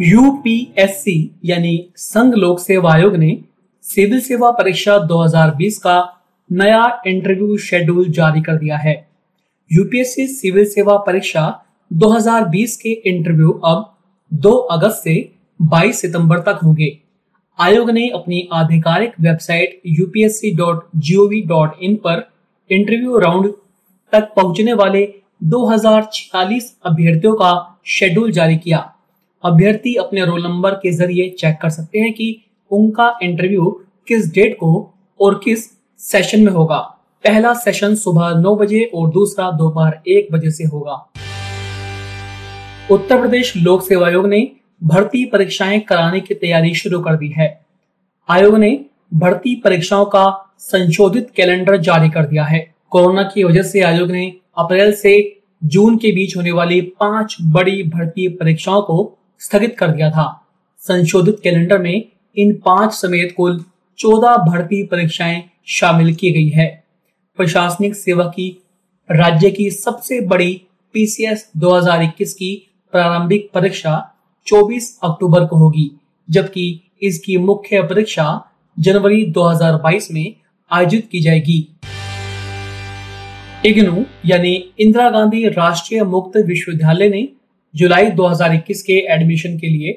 UPSC यानी संघ लोक सेवा आयोग ने सिविल सेवा परीक्षा 2020 का नया इंटरव्यू शेड्यूल जारी कर दिया है। यूपीएससी सिविल सेवा परीक्षा 2020 के इंटरव्यू अब 2 अगस्त से 22 सितंबर तक होंगे। आयोग ने अपनी आधिकारिक वेबसाइट upsc.gov.in पर इंटरव्यू राउंड तक पहुँचने वाले 2046 अभ्यर्थियों का शेड्यूल जारी किया। अभ्यर्थी अपने रोल नंबर के ज़रिए चेक कर सकते हैं कि उनका इंटरव्यू किस डेट को और किस सेशन में होगा। पहला सेशन सुबह नौ बजे और दूसरा दोपहर एक बजे से होगा। उत्तर प्रदेश लोक सेवा आयोग ने भर्ती परीक्षाएँ कराने की तैयारी शुरू कर दी है। आयोग ने भर्ती परीक्षाओं का संशोधित कैलेंडर जारी कर दिया है। कोरोना की वजह से आयोग ने अप्रैल से जून के बीच होने वाली पाँच बड़ी भर्ती परीक्षाओं को स्थगित कर दिया था। संशोधित कैलेंडर में इन पाँच समेत कुल चौदह भर्ती परीक्षाएँ शामिल की गई है। प्रशासनिक सेवा की राज्य की सबसे बड़ी पीसीएस 2021 की प्रारंभिक परीक्षा 24 अक्टूबर को होगी, जबकि इसकी मुख्य परीक्षा जनवरी 2022 में आयोजित की जाएगी। इग्नू यानी इंदिरा गांधी राष्ट्रीय मुक्त विश्वविद्यालय ने जुलाई 2021 के एडमिशन के लिए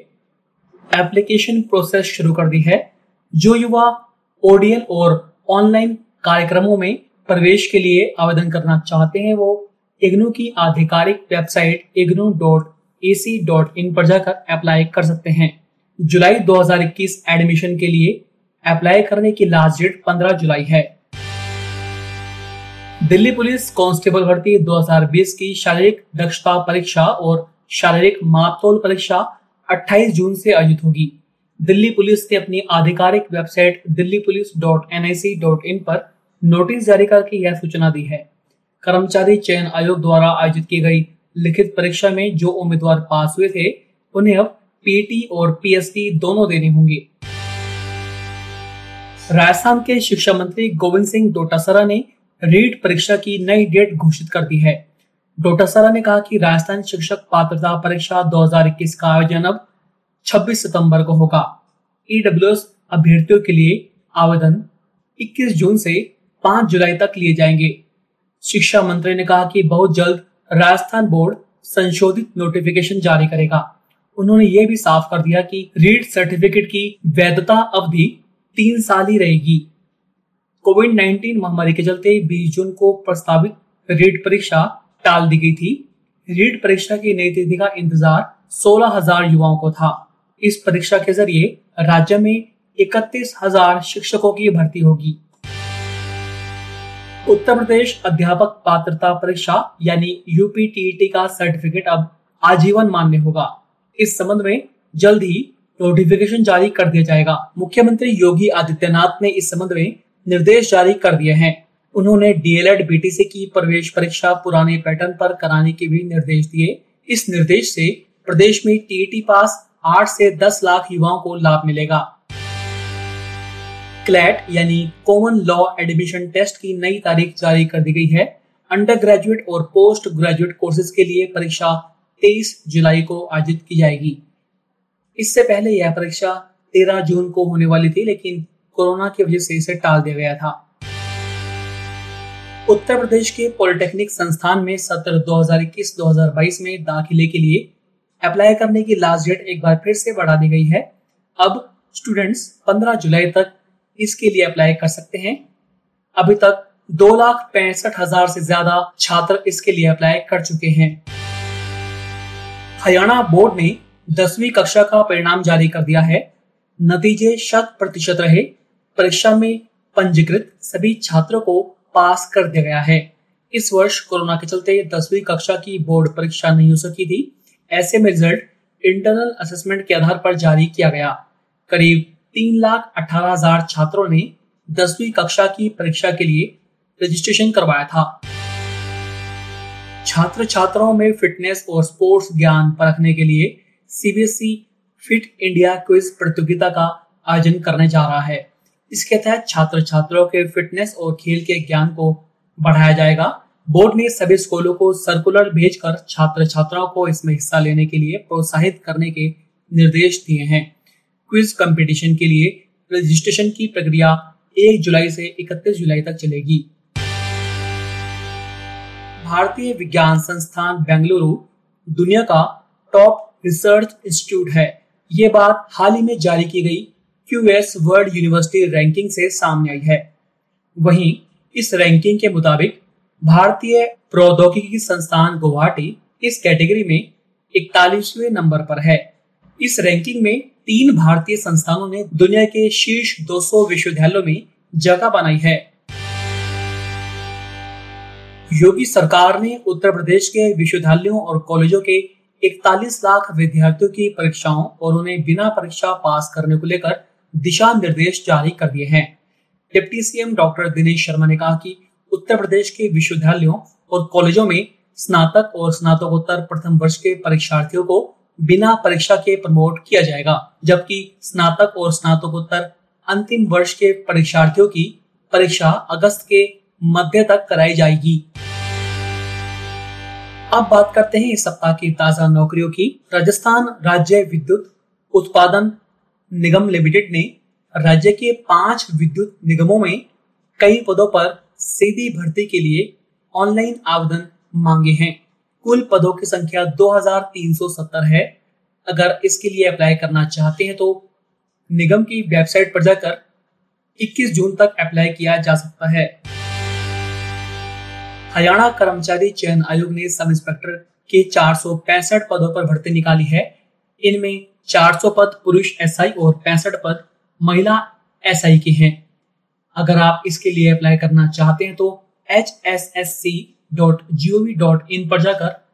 एप्लीकेशन प्रोसेस शुरू कर दी है, जो युवा ओडीएल और ऑनलाइन कार्यक्रमों में प्रवेश के लिए आवेदन करना चाहते हैं, वो इग्नू की आधिकारिक website IGNOU dot A C dot in पर जाकर अप्लाई कर सकते हैं। जुलाई 2021 एडमिशन के लिए अप्लाई करने की लास्ट डेट 15 जुलाई है। दिल्ली पुलिस कांस्टेबल भर्ती 2020 की शारीरिक दक्षता परीक्षा और शारीरिक मापतोल परीक्षा 28 जून से आयोजित होगी। दिल्ली पुलिस ने अपनी आधिकारिक website Delhi police dot N I C dot in पर नोटिस जारी करके यह सूचना दी है। कर्मचारी चयन आयोग द्वारा आयोजित की गई लिखित परीक्षा में जो उम्मीदवार पास हुए थे, उन्हें अब पीटी और पीएसटी दोनों देने होंगे। राजस्थान के शिक्षा मंत्री गोविंद सिंह डोटासरा ने रीट परीक्षा की नई डेट घोषित कर दी है। डोटासरा ने कहा कि राजस्थान शिक्षक पात्रता परीक्षा 2021 का आयोजन अब 26 सितंबर को होगा। ईडब्ल्यूएस अभ्यर्थियों के लिए आवेदन 21 जून से 5 जुलाई तक लिए जाएँगे। शिक्षा मंत्री ने कहा कि बहुत जल्द राजस्थान बोर्ड संशोधित नोटिफिकेशन जारी करेगा। उन्होंने ये भी साफ़ कर दिया कि रीड सर्टिफिकेट की वैधता अवधि तीन साल ही रहेगी। कोविड 19 महामारी के चलते 20 जून को प्रस्तावित रीट परीक्षा टाल दी गई थी। रीट परीक्षा की नई तिथि का इंतज़ार 16,000 युवाओं को था। इस परीक्षा के ज़रिए राज्य में इकतीस हज़ार शिक्षकों की भर्ती होगी। उत्तर प्रदेश अध्यापक पात्रता परीक्षा यानी यूपीटीईटी का सर्टिफिकेट अब आजीवन मान्य होगा। इस संबंध में जल्द ही नोटिफिकेशन जारी कर दिया जाएगा। मुख्यमंत्री योगी आदित्यनाथ ने इस संबंध में निर्देश जारी कर दिए हैं। उन्होंने डीएलएड बीटीसी की प्रवेश परीक्षा पुराने पैटर्न पर कराने के भी निर्देश दिए। इस निर्देश से प्रदेश में टीईटी पास 8 से 10 लाख युवाओं को लाभ मिलेगा। क्लैट यानी कॉमन लॉ एडमिशन टेस्ट की नई तारीख जारी कर दी गई है। अंडर ग्रेजुएट और पोस्ट ग्रेजुएट कोर्सेज के लिए परीक्षा 23 जुलाई को आयोजित की जाएगी। इससे पहले यह परीक्षा 13 जून को होने वाली थी, लेकिन कोरोना की वजह से इसे टाल दिया गया था। उत्तर प्रदेश के पॉलिटेक्निक संस्थान में सत्र 2021-2022 में दाखिले के लिए अप्लाई करने की लास्ट डेट एक बार फिर से बढ़ा दी गई है। अब स्टूडेंट्स 15 जुलाई तक इसके लिए अप्लाई कर सकते हैं। अभी तक दो लाख पैंसठ हज़ार से ज़्यादा छात्र इसके लिए अप्लाई कर चुके हैं। हरियाणा बोर्ड ने दसवीं कक्षा का परिणाम जारी कर दिया है। नतीजे शत प्रतिशत रहे। परीक्षा में पंजीकृत सभी छात्रों को पास कर दिया गया है। इस वर्ष कोरोना के चलते दसवीं कक्षा की बोर्ड परीक्षा नहीं हो सकी थी। ऐसे में रिज़ल्ट इंटरनल असेसमेंट के आधार पर जारी किया गया। करीब तीन लाख अठारह हज़ार छात्रों ने दसवीं कक्षा की परीक्षा के लिए रजिस्ट्रेशन करवाया था। छात्र छात्राओं में फिटनेस और स्पोर्ट्स ज्ञान परखने के लिए सीबीएसई फिट इंडिया क्विज प्रतियोगिता का आयोजन करने जा रहा है। इसके तहत छात्र छात्राओं के फिटनेस और खेल के ज्ञान को बढ़ाया जाएगा। बोर्ड ने सभी स्कूलों को सर्कुलर भेजकर छात्र छात्राओं को इसमें हिस्सा लेने के लिए प्रोत्साहित करने के निर्देश दिए हैं। क्विज कंपटीशन के लिए रजिस्ट्रेशन की प्रक्रिया 1 जुलाई से 31 जुलाई तक चलेगी। भारतीय विज्ञान संस्थान बेंगलुरु दुनिया का टॉप रिसर्च इंस्टीट्यूट है। ये बात हाल ही में जारी की गई क्यूएस वर्ल्ड यूनिवर्सिटी रैंकिंग से सामने आई है। वहीं इस रैंकिंग के मुताबिक भारतीय प्रौद्योगिकी संस्थान गुवाहाटी इस कैटेगरी में इकतालीसवें नंबर पर है। इस रैंकिंग में तीन भारतीय संस्थानों ने दुनिया के शीर्ष 200 विश्वविद्यालयों में जगह बनाई है। योगी सरकार ने उत्तर प्रदेश के विश्वविद्यालयों और कॉलेजों के 41 लाख विद्यार्थियों की परीक्षाओं और उन्हें बिना परीक्षा पास करने को लेकर दिशा निर्देश जारी कर दिए हैं। Deputy CM doctor Dinesh Sharma ने कहा कि उत्तर प्रदेश के विश्वविद्यालयों और कॉलेजों में स्नातक और स्नातकोत्तर प्रथम वर्ष के परीक्षार्थियों को बिना परीक्षा के प्रमोट किया जाएगा, जबकि स्नातक और स्नातकोत्तर अंतिम वर्ष के परीक्षार्थियों की परीक्षा अगस्त के मध्य तक कराई जाएगी। अब बात करते हैं इस सप्ताह की ताज़ा नौकरियों की। राजस्थान राज्य विद्युत उत्पादन निगम लिमिटेड ने राज्य के पाँच विद्युत निगमों में कई पदों पर सीधी भर्ती के लिए ऑनलाइन आवेदन मांगे हैं। कुल पदों की संख्या 2370 है। अगर इसके लिए अप्लाई करना चाहते हैं तो निगम की वेबसाइट पर जाकर 21 जून तक अप्लाई किया जा सकता है। हरियाणा कर्मचारी चयन आयोग ने सब इंस्पेक्टर के चार सौ पैंसठ पदों पर भर्ती निकाली है। इनमें 400 पद पुरुष एसआई और पैंसठ पद महिला एसआई के हैं। अगर आप इसके लिए अप्लाई करना चाहते हैं तो H S S C dot G O V dot in पर जाकर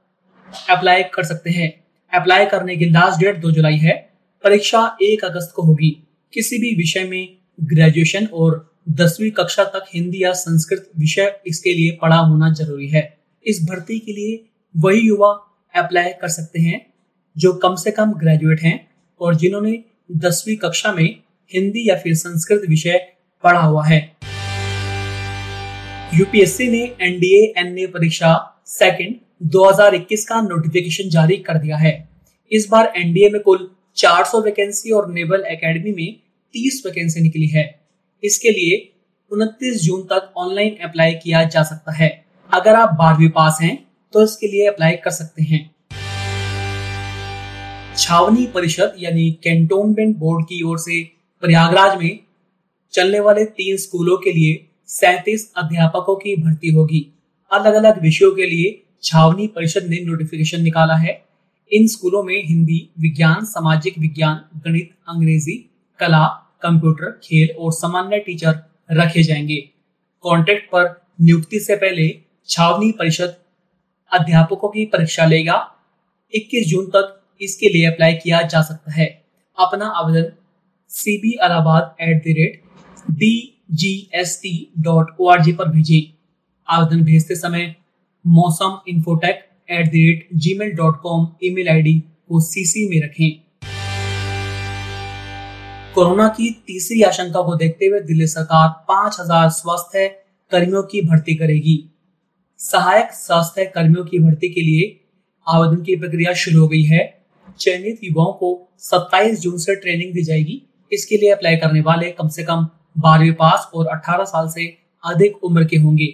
अप्लाई कर सकते हैं। अप्लाई करने की लास्ट डेट दो जुलाई है। परीक्षा एक अगस्त को होगी। किसी भी विषय में ग्रेजुएशन और दसवीं कक्षा तक हिंदी या संस्कृत विषय इसके लिए पढ़ा होना ज़रूरी है। इस भर्ती के लिए वही युवा अप्लाई कर सकते हैं। जो कम से कम ग्रेजुएट हैं और जिन्होंने दसवीं कक्षा में हिंदी या फिर संस्कृत विषय पढ़ा हुआ है। यूपीएससी ने एनडीए एनए परीक्षा सेकंड 2021 का नोटिफिकेशन जारी कर दिया है। इस बार एनडीए में कुल 400 वैकेंसी और नेवल एकेडमी में 30 वैकेंसी निकली है। इसके लिए 29 जून तक ऑनलाइन अप्लाई किया जा सकता है। अगर आप बारहवीं पास हैं तो इसके लिए अप्लाई कर सकते हैं। छावनी परिषद यानी कैंटोनमेंट बोर्ड की ओर से प्रयागराज में चलने वाले तीन स्कूलों के लिए सैतीस अध्यापकों की भर्ती होगी। अलग अलग विषयों के लिए छावनी परिषद ने नोटिफिकेशन निकाला है। इन स्कूलों में हिंदी, विज्ञान, सामाजिक विज्ञान, गणित, अंग्रेज़ी, कला, कंप्यूटर, खेल और सामान्य टीचर रखे जाएँगे। कॉन्ट्रैक्ट पर नियुक्ति से पहले छावनी परिषद अध्यापकों की परीक्षा लेगा। 21 जून तक इसके लिए अप्लाई किया जा सकता है। अपना आवेदन C B Allahabad at the rate D G S T dot O R G पर भेजें। आवेदन भेजते समय Mausam infotech at the rate Gmail dot com email I D को सीसी में रखें। कोरोना की तीसरी आशंका को देखते हुए दिल्ली सरकार पाँच हज़ार स्वास्थ्य कर्मियों की भर्ती करेगी। सहायक स्वास्थ्य कर्मियों की भर्ती के लिए आवेदन की प्रक्रिया शुरू हो गई है। चयनित युवाओं को 27 जून से ट्रेनिंग दी जाएगी। इसके लिए अप्लाई करने वाले कम से कम बारहवीं पास और 18 साल से अधिक उम्र के होंगे।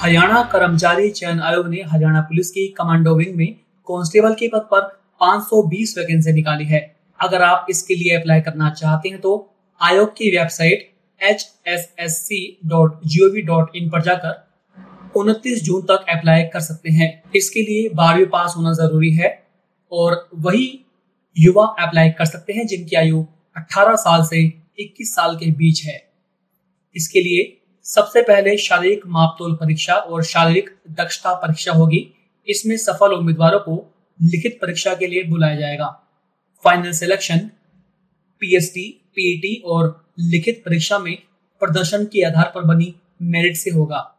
हरियाणा कर्मचारी चयन आयोग ने हरियाणा पुलिस की कमांडो विंग में कांस्टेबल के पद पर 520 वैकेंसी निकाली है। अगर आप इसके लिए अप्लाई करना चाहते हैं तो आयोग की वेबसाइट एच पर जाकर उनतीस जून तक अप्लाई कर सकते हैं। इसके लिए बारहवीं पास होना ज़रूरी है और वही युवा अप्लाई कर सकते हैं जिनकी आयु 18 साल से 21 साल के बीच है। इसके लिए सबसे पहले शारीरिक मापतोल परीक्षा और शारीरिक दक्षता परीक्षा होगी। इसमें सफल उम्मीदवारों को लिखित परीक्षा के लिए बुलाया जाएगा। फाइनल सिलेक्शन पीएसटी पीईटी और लिखित परीक्षा में प्रदर्शन के आधार पर बनी मेरिट से होगा।